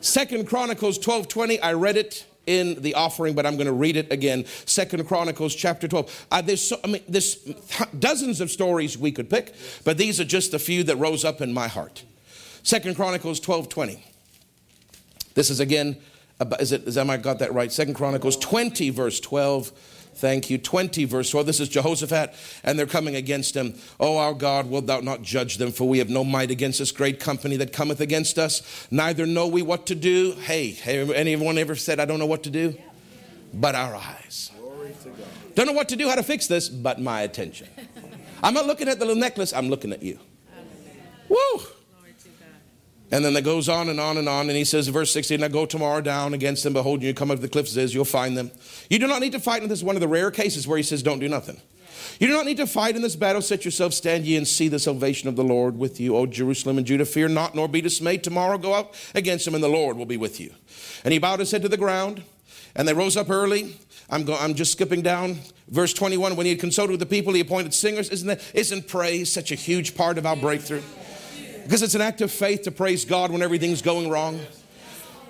Second Chronicles 12:20 I read it in the offering, but I'm going to read it again. Second Chronicles chapter 12. Uh, there's, so, I mean, there's dozens of stories we could pick, but these are just a few that rose up in my heart. Second Chronicles 12, 20. This is again, is it, is, am I got that right? Second Chronicles 20, verse 12. Thank you. 20 verse 12. This is Jehoshaphat, and they're coming against him. Oh, our God, wilt thou not judge them? For we have no might against this great company that cometh against us, neither know we what to do. Hey, anyone ever said, I don't know what to do? But our eyes. Don't know what to do, how to fix this, but my attention. I'm not looking at the little necklace, I'm looking at you. Woo! And then it goes on and on and on. And he says, verse 16, now go tomorrow down against them. Behold, you come up to the cliffs, says, you'll find them. You do not need to fight. And this is one of the rare cases where he says, don't do nothing. You do not need to fight in this battle. Set yourself, stand ye, and see the salvation of the Lord with you. O Jerusalem and Judah, fear not, nor be dismayed. Tomorrow go out against them, and the Lord will be with you. And he bowed his head to the ground, and they rose up early. I'm, go, I'm just skipping down. Verse 21 When he had consulted with the people, he appointed singers. Isn't, that, isn't praise such a huge part of our breakthrough? Because it's an act of faith to praise God when everything's going wrong.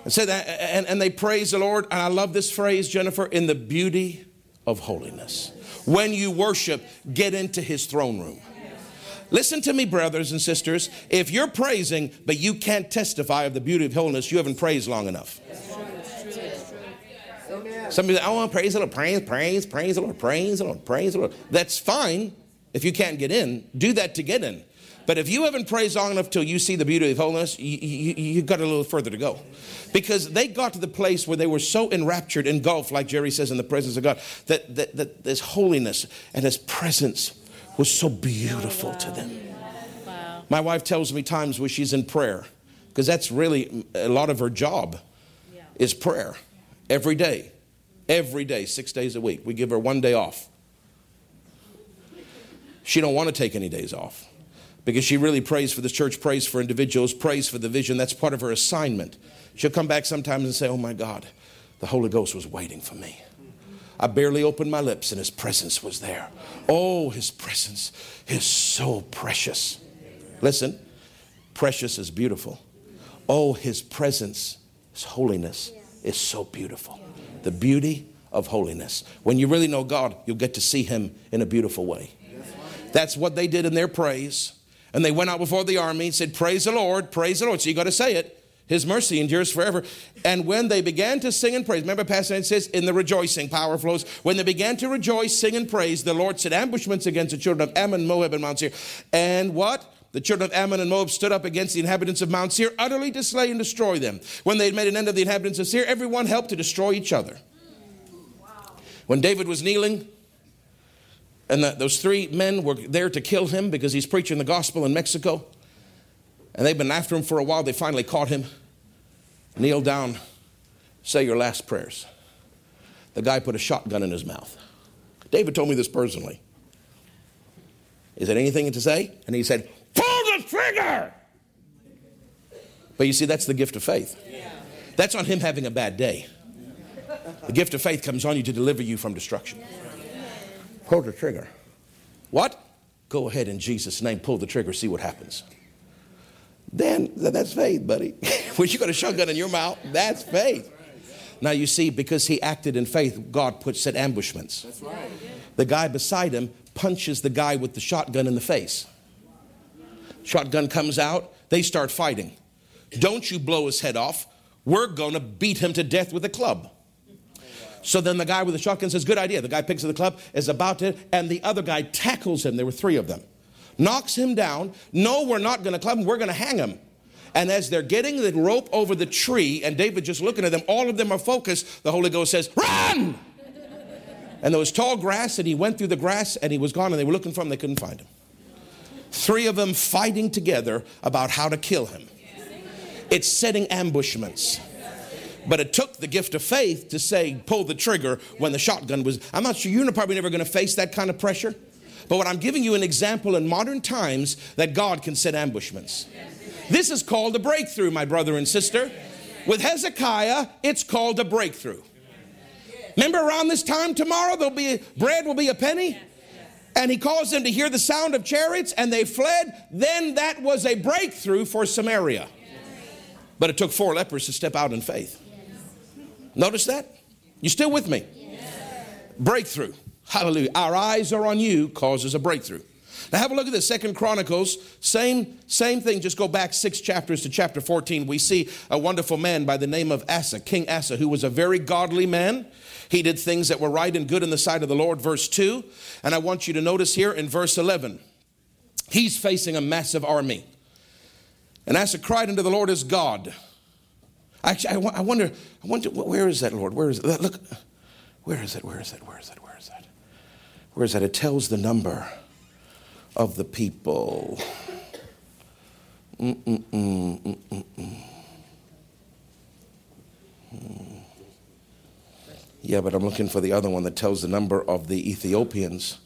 And, say that, and, and they praise the Lord. And I love this phrase, Jennifer, in the beauty of holiness. When you worship, get into his throne room. Listen to me, brothers and sisters. If you're praising, but you can't testify of the beauty of holiness, you haven't praised long enough. Somebody, I want to praise the Lord, praise, praise, praise the Lord, praise the Lord, praise the Lord. That's fine if you can't get in. Do that to get in. But if you haven't praised long enough till you see the beauty of holiness, you, you, you got a little further to go. Because they got to the place where they were so enraptured, engulfed, like Jerry says, in the presence of God, that, that, that this holiness and his presence was so beautiful to them. Wow. My wife tells me times where she's in prayer, because that's really a lot of her job yeah. is prayer every day. Every day, six days a week. We give her one day off. She don't want to take any days off because she really prays for the church, prays for individuals, prays for the vision. That's part of her assignment. She'll come back sometimes and say, Oh my God, the Holy Ghost was waiting for me. I barely opened my lips and His presence was there. Oh, His presence is so precious. Listen, precious is beautiful. Oh, His presence, His holiness is so beautiful. The beauty of holiness. When you really know God, you'll get to see Him in a beautiful way. That's what they did in their praise. And they went out before the army and said, Praise the Lord, praise the Lord. So you got to say it. His mercy endures forever. And when they began to sing and praise, remember, Pastor Ed says, in the rejoicing, power flows. When they began to rejoice, sing, and praise, the Lord set ambushments against the children of Ammon, Moab, and Mount Seir. And what? The children of Ammon and Moab stood up against the inhabitants of Mount Seir, utterly to slay and destroy them. When they had made an end of the inhabitants of Seir, everyone helped to destroy each other. When David was kneeling, and the, those three men were there to kill him because he's preaching the gospel in Mexico. And they've been after him for a while. They finally caught him. Kneel down, say your last prayers. The guy put a shotgun in his mouth. David told me this personally. Is there anything to say? And he said, Pull the trigger! But you see, that's the gift of faith. That's on him having a bad day. The gift of faith comes on you to deliver you from destruction. Pull the trigger. What? Go ahead in Jesus' name, pull the trigger, see what happens. Then that's faith, buddy. when you got a shotgun in your mouth, that's faith. Now you see, because he acted in faith, God put set ambushments. That's right. The guy beside him punches the guy with the shotgun in the face. Shotgun comes out, they start fighting. Don't you blow his head off. We're going to beat him to death with a club. So then the guy with the shotgun says, Good idea. The guy picks up the club, is about to, and the other guy tackles him. There were three of them. Knocks him down. No, we're not going to club him, we're going to hang him. And as they're getting the rope over the tree, and David just looking at them, all of them are focused. The Holy Ghost says, Run! and there was tall grass, and he went through the grass, and he was gone, and they were looking for him, they couldn't find him. Three of them fighting together about how to kill him. It's setting ambushments. But it took the gift of faith to say, pull the trigger when the shotgun was. I'm not sure you're probably never going to face that kind of pressure. But what I'm giving you an example in modern times that God can set ambushments. This is called a breakthrough, my brother and sister. With Hezekiah, it's called a breakthrough. Remember around this time tomorrow, there'll be bread will be a penny? And he caused them to hear the sound of chariots and they fled. Then that was a breakthrough for Samaria. But it took four lepers to step out in faith. Notice that? You still with me? Yes. Breakthrough. Hallelujah. Our eyes are on you causes a breakthrough. Now have a look at this. Second Chronicles, same, same thing. Just go back six chapters to chapter 14. We see a wonderful man by the name of Asa, King Asa, who was a very godly man. He did things that were right and good in the sight of the Lord, verse 2. And I want you to notice here in verse 11, he's facing a massive army. And Asa cried unto the Lord as God. Actually, I, I wonder, I wonder, where is that, Lord? Where is it? Look, where is it? Where is it? Where is it? Where is it? Where is that? It tells the number of the people. Mm, mm, mm, yeah, but I'm looking for the other one that tells the number of the Ethiopians.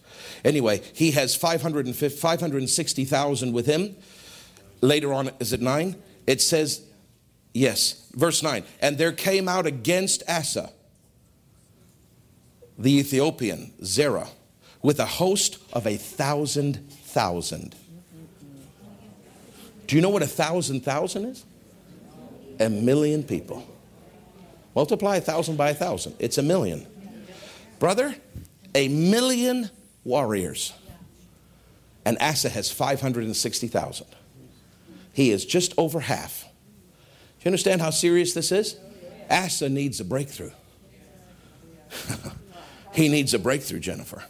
Anyway, he has 560,000 with him. Later on, is it nine? It says, yes, verse nine. And there came out against Asa, the Ethiopian, Zerah, with a host of a thousand thousand. Do you know what a thousand thousand is? A million people. Multiply a thousand by a thousand, it's a million. Brother, a million warriors. And Asa has 560,000. He is just over half. You understand how serious this is? Asa needs a breakthrough. he needs a breakthrough, Jennifer.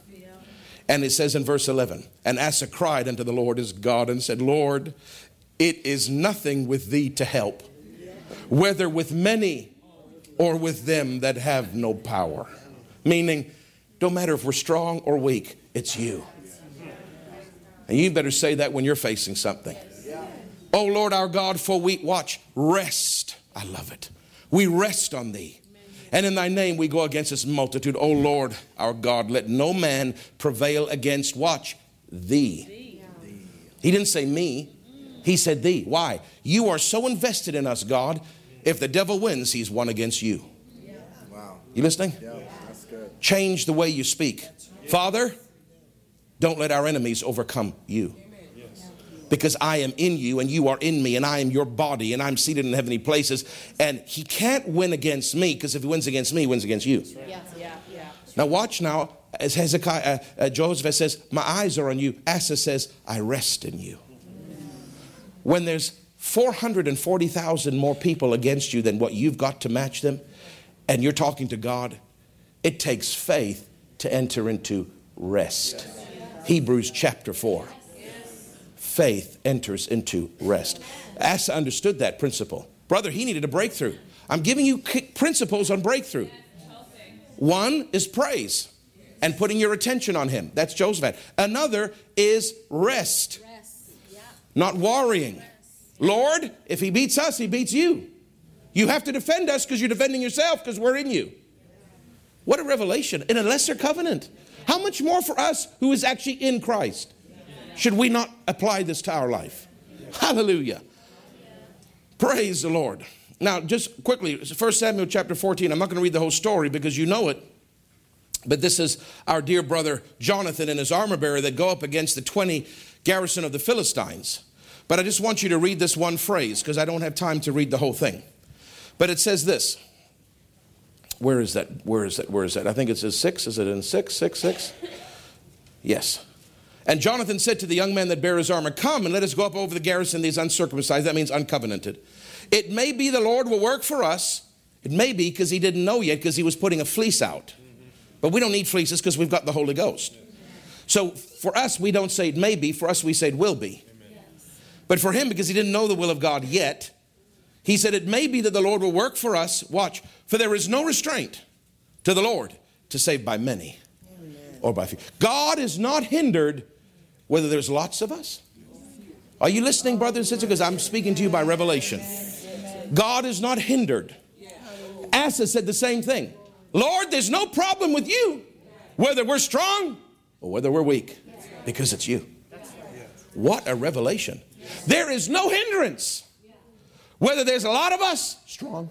And it says in verse 11, and Asa cried unto the Lord his God and said, Lord, it is nothing with thee to help, whether with many or with them that have no power. Meaning, don't matter if we're strong or weak, it's you. And you better say that when you're facing something. Oh Lord our God, for we watch, rest. I love it. We rest on thee. And in thy name we go against this multitude. Oh Lord our God, let no man prevail against, watch, thee. He didn't say me, he said thee. Why? You are so invested in us, God. If the devil wins, he's won against you. Wow. You listening? Yeah, that's good. Change the way you speak. Father, don't let our enemies overcome you. Because I am in you and you are in me and I am your body and I'm seated in heavenly places. And he can't win against me because if he wins against me, he wins against you. Yeah, yeah, yeah. Now watch now as Hezekiah, uh, uh, Joseph says, my eyes are on you. Asa says, I rest in you. When there's 440,000 more people against you than what you've got to match them, and you're talking to God, it takes faith to enter into rest. Hebrews chapter 4. Faith enters into rest. Asa understood that principle. Brother, he needed a breakthrough. I'm giving you principles on breakthrough. One is praise and putting your attention on him. That's Joseph. Another is rest, not worrying. Lord, if he beats us, he beats you. You have to defend us because you're defending yourself because we're in you. What a revelation in a lesser covenant. How much more for us who is actually in Christ? Should we not apply this to our life? Hallelujah. Praise the Lord. Now, just quickly, 1 Samuel chapter 14. I'm not going to read the whole story because you know it. But this is our dear brother Jonathan and his armor bearer that go up against the 20 garrison of the Philistines. But I just want you to read this one phrase because I don't have time to read the whole thing. But it says this. Where is that? Where is that? Where is that? I think it says six. Is it in six? Six, six? Yes. And Jonathan said to the young man that bare his armor, Come and let us go up over the garrison, these uncircumcised. That means uncovenanted. It may be the Lord will work for us. It may be because he didn't know yet because he was putting a fleece out. But we don't need fleeces because we've got the Holy Ghost. So for us, we don't say it may be. For us, we say it will be. But for him, because he didn't know the will of God yet, he said, It may be that the Lord will work for us. Watch, for there is no restraint to the Lord to save by many Amen. or by few. God is not hindered whether there's lots of us. Are you listening, brothers and sisters? Because I'm speaking to you by revelation. God is not hindered. Asa said the same thing. Lord, there's no problem with you, whether we're strong or whether we're weak, because it's you. What a revelation. There is no hindrance. Whether there's a lot of us, strong,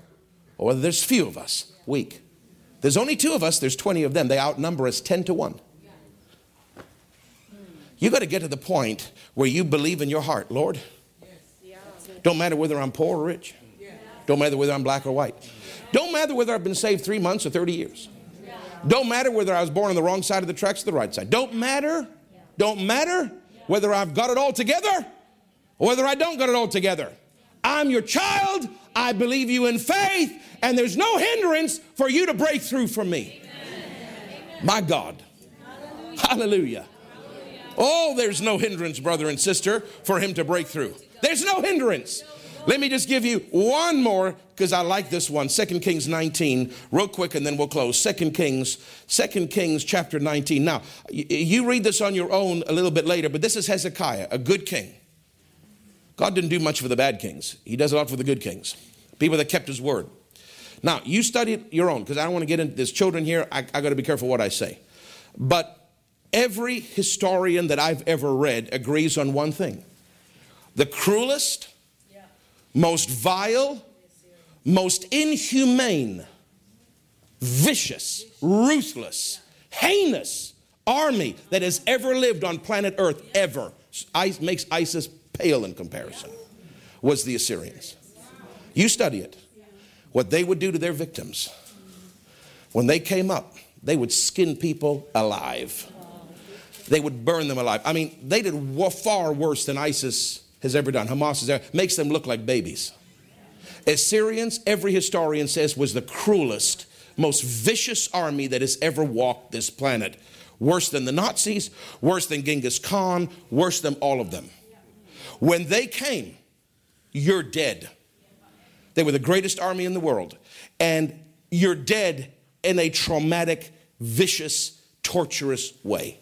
or whether there's few of us, weak. There's only two of us, there's 20 of them. They outnumber us 10 to 1. You got to get to the point where you believe in your heart, Lord. Don't matter whether I'm poor or rich. Don't matter whether I'm black or white. Don't matter whether I've been saved three months or 30 years. Don't matter whether I was born on the wrong side of the tracks or the right side. Don't matter. Don't matter whether I've got it all together or whether I don't got it all together. I'm your child. I believe you in faith, and there's no hindrance for you to break through for me. My God. Hallelujah. Oh, there's no hindrance, brother and sister, for him to break through. There's no hindrance. Let me just give you one more because I like this one. Second Kings 19, real quick, and then we'll close. Second Kings, Second Kings chapter 19. Now, you read this on your own a little bit later, but this is Hezekiah, a good king. God didn't do much for the bad kings, He does a lot for the good kings, people that kept His word. Now, you study it your own, because I don't want to get into There's children here. I, I got to be careful what I say. But every historian that I've ever read agrees on one thing the cruelest, most vile, most inhumane, vicious, ruthless, heinous army that has ever lived on planet Earth, ever, makes ISIS pale in comparison, was the Assyrians. You study it what they would do to their victims. When they came up, they would skin people alive. They would burn them alive. I mean, they did far worse than ISIS has ever done. Hamas makes them look like babies. Assyrians, every historian says, was the cruelest, most vicious army that has ever walked this planet. Worse than the Nazis, worse than Genghis Khan, worse than all of them. When they came, you're dead. They were the greatest army in the world. And you're dead in a traumatic, vicious, torturous way.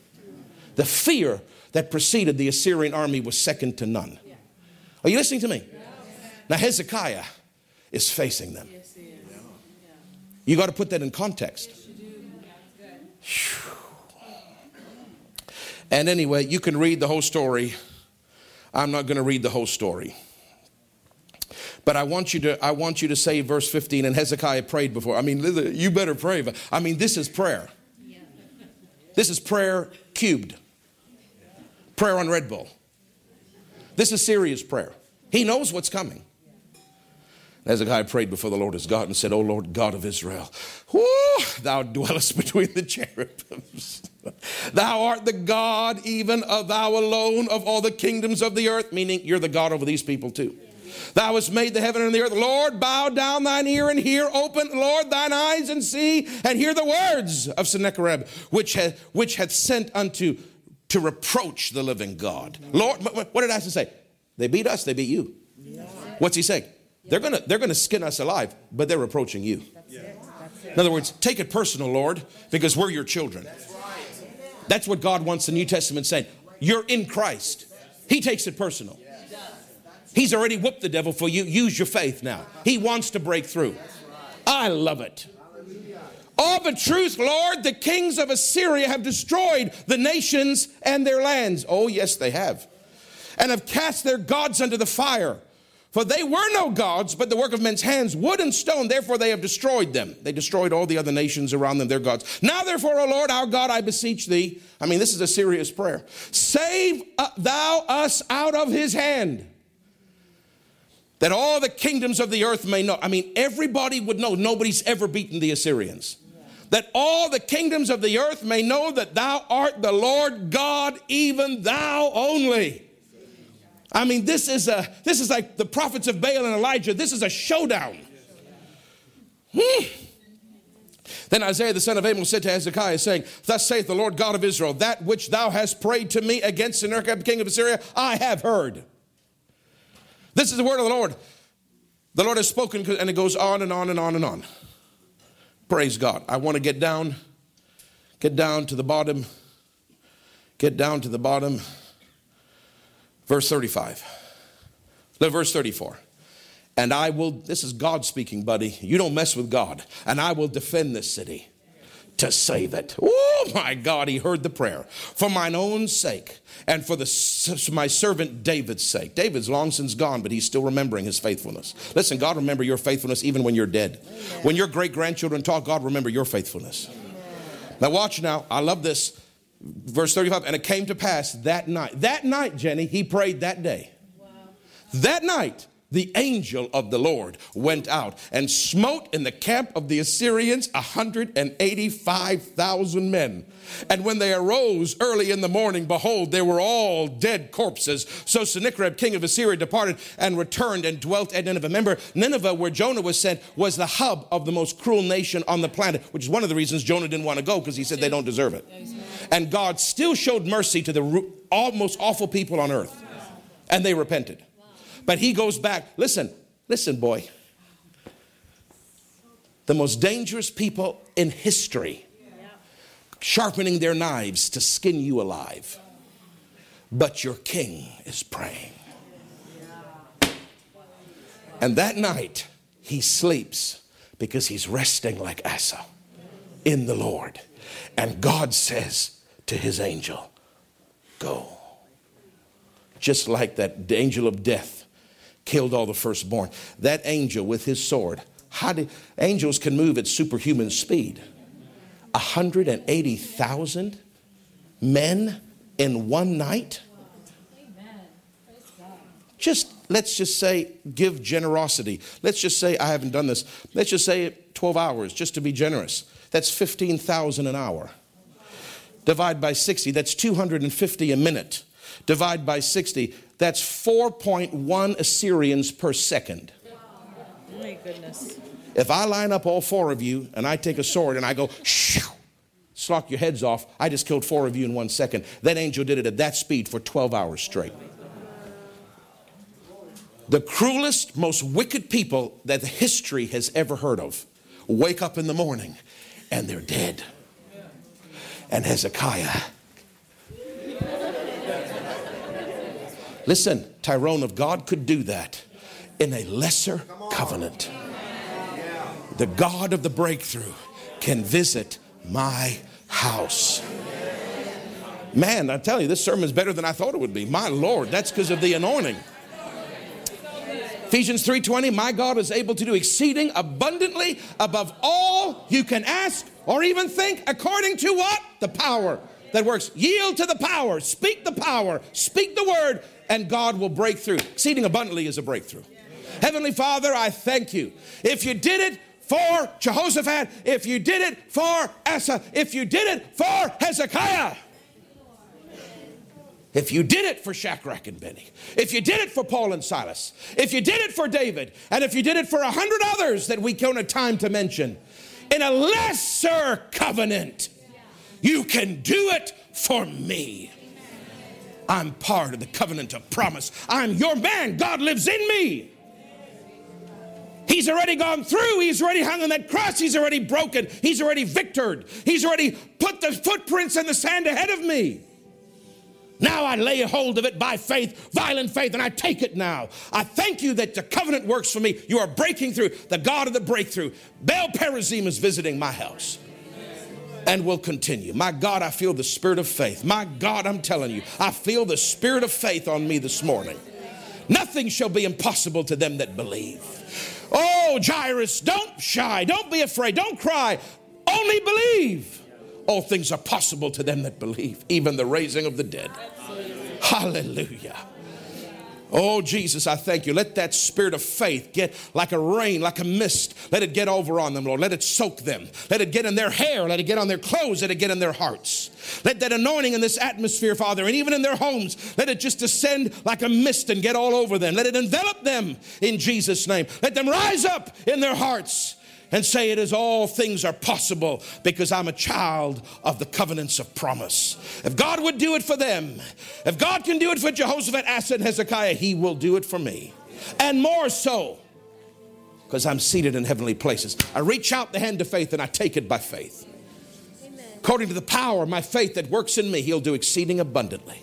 The fear that preceded the Assyrian army was second to none. Are you listening to me? Now, Hezekiah is facing them. You got to put that in context. And anyway, you can read the whole story. I'm not going to read the whole story. But I want you to, I want you to say verse 15, and Hezekiah prayed before. I mean, you better pray. I mean, this is prayer. This is prayer cubed. Prayer on Red Bull. This is serious prayer. He knows what's coming. Hezekiah prayed before the Lord his God and said, O Lord God of Israel, whoo, thou dwellest between the cherubims. thou art the God, even of thou alone, of all the kingdoms of the earth, meaning you're the God over these people too. Thou hast made the heaven and the earth. Lord, bow down thine ear and hear. Open, Lord, thine eyes and see and hear the words of Sennacherib, which hath, which hath sent unto to reproach the living God. Lord, what did I say? They beat us, they beat you. What's he saying? They're gonna they're gonna skin us alive, but they're reproaching you. In other words, take it personal, Lord, because we're your children. That's what God wants the New Testament saying. You're in Christ. He takes it personal. He's already whooped the devil for you. Use your faith now. He wants to break through. I love it. Of a truth, Lord, the kings of Assyria have destroyed the nations and their lands. Oh, yes, they have. And have cast their gods under the fire. For they were no gods, but the work of men's hands, wood and stone. Therefore, they have destroyed them. They destroyed all the other nations around them, their gods. Now, therefore, O Lord, our God, I beseech thee. I mean, this is a serious prayer. Save uh, thou us out of his hand that all the kingdoms of the earth may know. I mean, everybody would know nobody's ever beaten the Assyrians. That all the kingdoms of the earth may know that thou art the Lord God, even thou only. I mean, this is a this is like the prophets of Baal and Elijah. This is a showdown. Hmm. Then Isaiah the son of Amos said to Hezekiah, saying, Thus saith the Lord God of Israel, that which thou hast prayed to me against Sennacherib king of Assyria, I have heard. This is the word of the Lord. The Lord has spoken, and it goes on and on and on and on. Praise God. I want to get down, get down to the bottom, get down to the bottom. Verse 35. Look, Verse 34. And I will, this is God speaking, buddy. You don't mess with God. And I will defend this city to save it. Oh my God, he heard the prayer. For mine own sake and for the, my servant David's sake. David's long since gone, but he's still remembering his faithfulness. Listen, God remember your faithfulness even when you're dead. Amen. When your great grandchildren talk, God remember your faithfulness. Amen. Now watch now. I love this. Verse 35, and it came to pass that night. That night, Jenny, he prayed that day. Wow. That night, the angel of the Lord went out and smote in the camp of the Assyrians 185,000 men. And when they arose early in the morning, behold, they were all dead corpses. So Sennacherib, king of Assyria, departed and returned and dwelt at Nineveh. Remember, Nineveh, where Jonah was sent, was the hub of the most cruel nation on the planet, which is one of the reasons Jonah didn't want to go because he said they don't deserve it. And God still showed mercy to the most awful people on earth, and they repented. But he goes back. Listen, listen, boy. The most dangerous people in history sharpening their knives to skin you alive. But your king is praying. And that night, he sleeps because he's resting like Asa in the Lord. And God says to his angel, Go. Just like that angel of death killed all the firstborn. That angel with his sword, how did angels can move at superhuman speed? 180,000 men in one night? Just let's just say give generosity. Let's just say I haven't done this. Let's just say 12 hours just to be generous. That's 15,000 an hour. Divide by 60, that's 250 a minute. Divide by 60, that's 4.1 Assyrians per second. My goodness. If I line up all four of you and I take a sword and I go, shoo, slock your heads off, I just killed four of you in one second. That angel did it at that speed for 12 hours straight. The cruelest, most wicked people that history has ever heard of wake up in the morning and they're dead. And Hezekiah. Listen, Tyrone of God could do that in a lesser covenant. The God of the breakthrough can visit my house. Man, I tell you, this sermon is better than I thought it would be. My Lord, that's because of the anointing. Ephesians 3:20, my God is able to do exceeding abundantly above all you can ask or even think according to what? The power that works. Yield to the power, speak the power, speak the word, and God will break through. Exceeding abundantly is a breakthrough. Heavenly Father, I thank you. If you did it for Jehoshaphat, if you did it for Asa, if you did it for Hezekiah, if you did it for Shadrach and Benny, if you did it for Paul and Silas, if you did it for David, and if you did it for a hundred others that we don't have time to mention, in a lesser covenant, you can do it for me. I'm part of the covenant of promise. I'm your man. God lives in me. He's already gone through. He's already hung on that cross. He's already broken. He's already victored. He's already put the footprints in the sand ahead of me. Now I lay hold of it by faith, violent faith, and I take it now. I thank you that the covenant works for me. You are breaking through, the God of the breakthrough. Baal Perazim is visiting my house and will continue. My God, I feel the spirit of faith. My God, I'm telling you, I feel the spirit of faith on me this morning. Nothing shall be impossible to them that believe. Oh, Jairus, don't shy, don't be afraid, don't cry, only believe. All things are possible to them that believe, even the raising of the dead. Hallelujah. Oh, Jesus, I thank you. Let that spirit of faith get like a rain, like a mist. Let it get over on them, Lord. Let it soak them. Let it get in their hair. Let it get on their clothes. Let it get in their hearts. Let that anointing in this atmosphere, Father, and even in their homes, let it just descend like a mist and get all over them. Let it envelop them in Jesus' name. Let them rise up in their hearts and say it is all things are possible because I'm a child of the covenants of promise. If God would do it for them, if God can do it for Jehoshaphat, Asa, and Hezekiah, he will do it for me. And more so because I'm seated in heavenly places. I reach out the hand of faith and I take it by faith. Amen. According to the power of my faith that works in me, he'll do exceeding abundantly.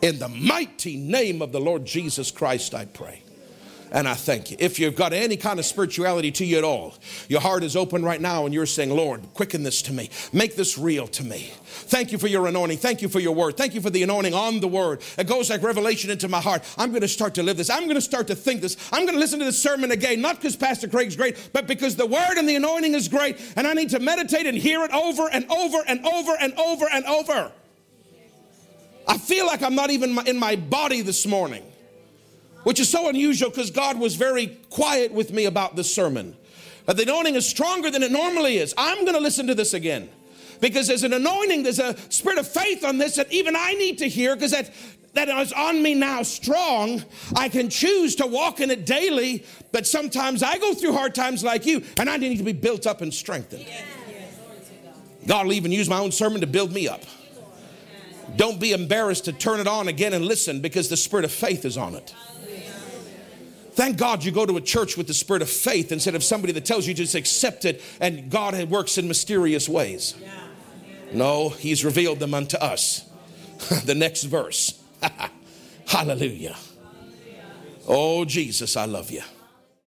In the mighty name of the Lord Jesus Christ, I pray. And I thank you. If you've got any kind of spirituality to you at all, your heart is open right now and you're saying, Lord, quicken this to me. Make this real to me. Thank you for your anointing. Thank you for your word. Thank you for the anointing on the word. It goes like revelation into my heart. I'm going to start to live this. I'm going to start to think this. I'm going to listen to this sermon again, not because Pastor Craig's great, but because the word and the anointing is great. And I need to meditate and hear it over and over and over and over and over. I feel like I'm not even in my body this morning which is so unusual because God was very quiet with me about this sermon. But the anointing is stronger than it normally is. I'm going to listen to this again because there's an anointing, there's a spirit of faith on this that even I need to hear because that that is on me now strong. I can choose to walk in it daily, but sometimes I go through hard times like you, and I need to be built up and strengthened. God will even use my own sermon to build me up. Don't be embarrassed to turn it on again and listen because the spirit of faith is on it. Thank God you go to a church with the spirit of faith instead of somebody that tells you just accept it and God works in mysterious ways. No, He's revealed them unto us. the next verse. Hallelujah. Oh, Jesus, I love you.